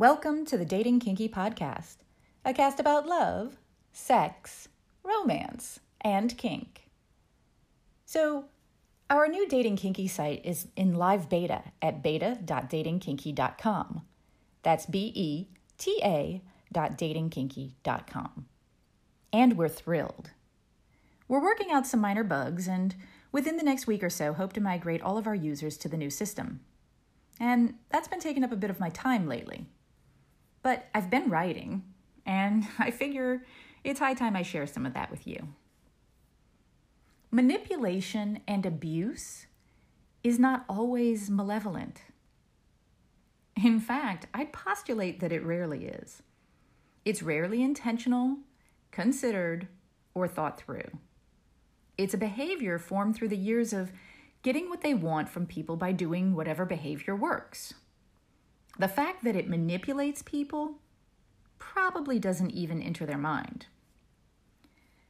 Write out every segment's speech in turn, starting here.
Welcome to the Dating Kinky Podcast, a cast about love, sex, romance, and kink. So, our new Dating Kinky site is in live beta at beta.datingkinky.com. That's B E T A dot datingkinky.com. And we're thrilled. We're working out some minor bugs and within the next week or so hope to migrate all of our users to the new system. And that's been taking up a bit of my time lately. But I've been writing, and I figure it's high time I share some of that with you. Manipulation and abuse is not always malevolent. In fact, I'd postulate that it rarely is. It's rarely intentional, considered, or thought through. It's a behavior formed through the years of getting what they want from people by doing whatever behavior works. The fact that it manipulates people probably doesn't even enter their mind.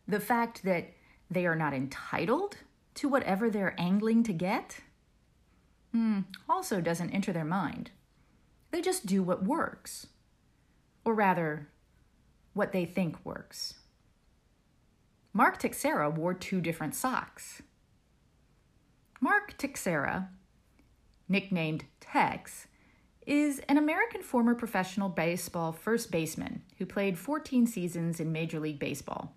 The fact that they are not entitled to whatever they're angling to get hmm, also doesn't enter their mind. They just do what works, or rather, what they think works. Mark Teixeira wore two different socks. Mark Teixeira, nicknamed Tex, is an American former professional baseball first baseman who played 14 seasons in Major League Baseball.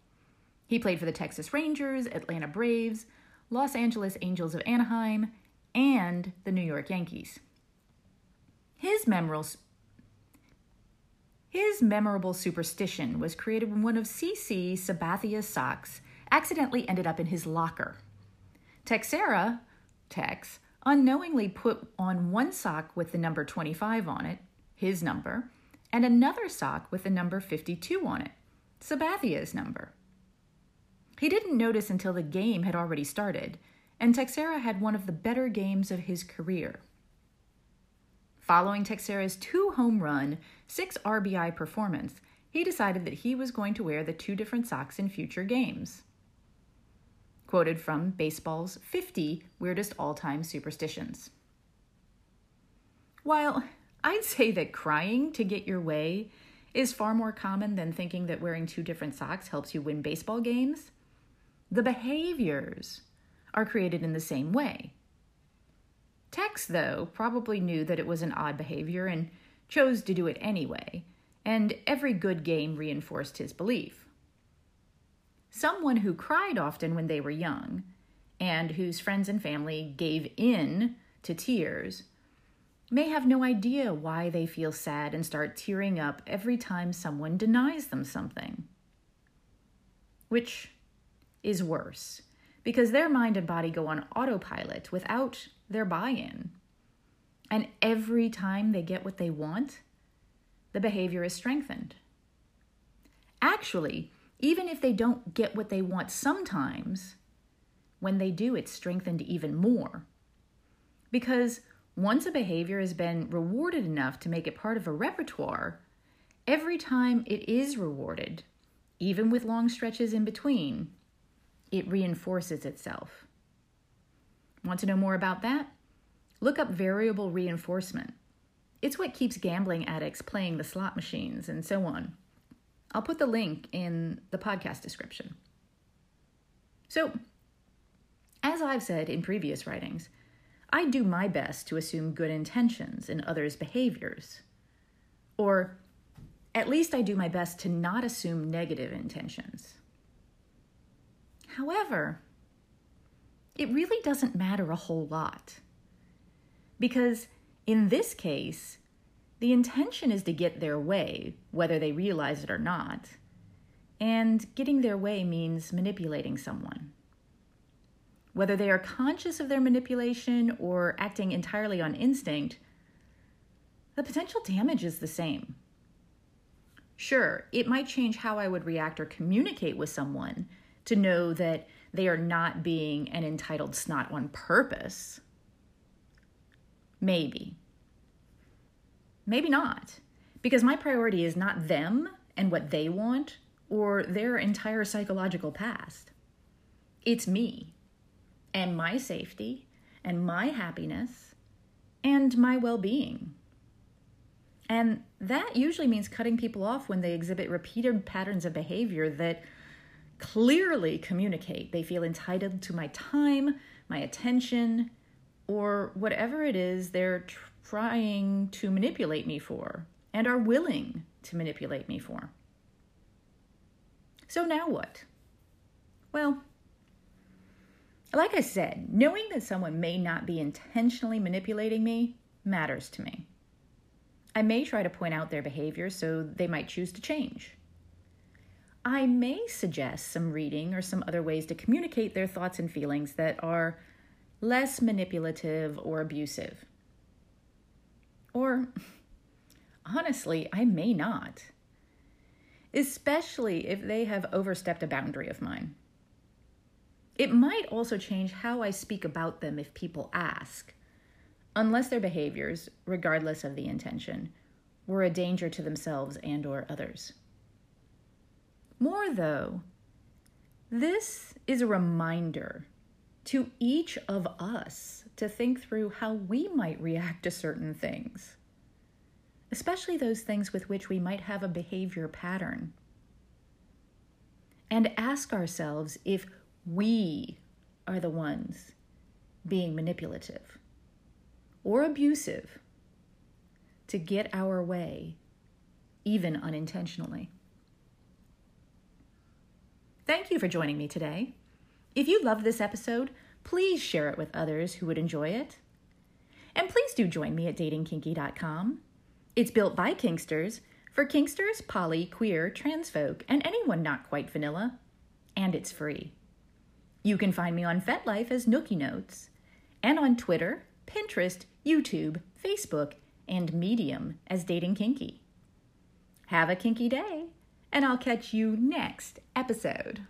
He played for the Texas Rangers, Atlanta Braves, Los Angeles Angels of Anaheim, and the New York Yankees. His memorable, his memorable superstition was created when one of CC Sabathia's socks accidentally ended up in his locker. Teixeira, Tex, unknowingly put on one sock with the number 25 on it, his number, and another sock with the number 52 on it, Sabathia's number. He didn't notice until the game had already started, and Teixeira had one of the better games of his career. Following Teixeira's two home run, six RBI performance, he decided that he was going to wear the two different socks in future games quoted from Baseball's 50 Weirdest All Time Superstitions. While I'd say that crying to get your way is far more common than thinking that wearing two different socks helps you win baseball games, the behaviors are created in the same way. Tex, though, probably knew that it was an odd behavior and chose to do it anyway, and every good game reinforced his belief. Someone who cried often when they were young and whose friends and family gave in to tears may have no idea why they feel sad and start tearing up every time someone denies them something. Which is worse, because their mind and body go on autopilot without their buy in. And every time they get what they want, the behavior is strengthened. Actually, even if they don't get what they want sometimes, when they do, it's strengthened even more. Because once a behavior has been rewarded enough to make it part of a repertoire, every time it is rewarded, even with long stretches in between, it reinforces itself. Want to know more about that? Look up variable reinforcement. It's what keeps gambling addicts playing the slot machines and so on. I'll put the link in the podcast description. So, as I've said in previous writings, I do my best to assume good intentions in others' behaviors. Or at least I do my best to not assume negative intentions. However, it really doesn't matter a whole lot. Because in this case, the intention is to get their way, whether they realize it or not. And getting their way means manipulating someone. Whether they are conscious of their manipulation or acting entirely on instinct, the potential damage is the same. Sure, it might change how I would react or communicate with someone to know that they are not being an entitled snot on purpose. Maybe. Maybe not. Because my priority is not them and what they want or their entire psychological past. It's me and my safety and my happiness and my well being. And that usually means cutting people off when they exhibit repeated patterns of behavior that clearly communicate they feel entitled to my time, my attention, or whatever it is they're trying to manipulate me for and are willing to manipulate me for. So now what? Well, like I said, knowing that someone may not be intentionally manipulating me matters to me. I may try to point out their behavior so they might choose to change. I may suggest some reading or some other ways to communicate their thoughts and feelings that are less manipulative or abusive. Or, honestly, I may not, especially if they have overstepped a boundary of mine. It might also change how I speak about them if people ask, unless their behaviors, regardless of the intention, were a danger to themselves and or others. More though, this is a reminder to each of us to think through how we might react to certain things, especially those things with which we might have a behavior pattern. And ask ourselves if we are the ones being manipulative or abusive to get our way, even unintentionally. Thank you for joining me today. If you loved this episode, please share it with others who would enjoy it. And please do join me at datingkinky.com. It's built by Kinksters for Kinksters, poly, queer, trans folk, and anyone not quite vanilla. And it's free. You can find me on FetLife as Nookie Notes, and on Twitter, Pinterest, YouTube, Facebook, and Medium as Dating Kinky. Have a kinky day, and I'll catch you next episode.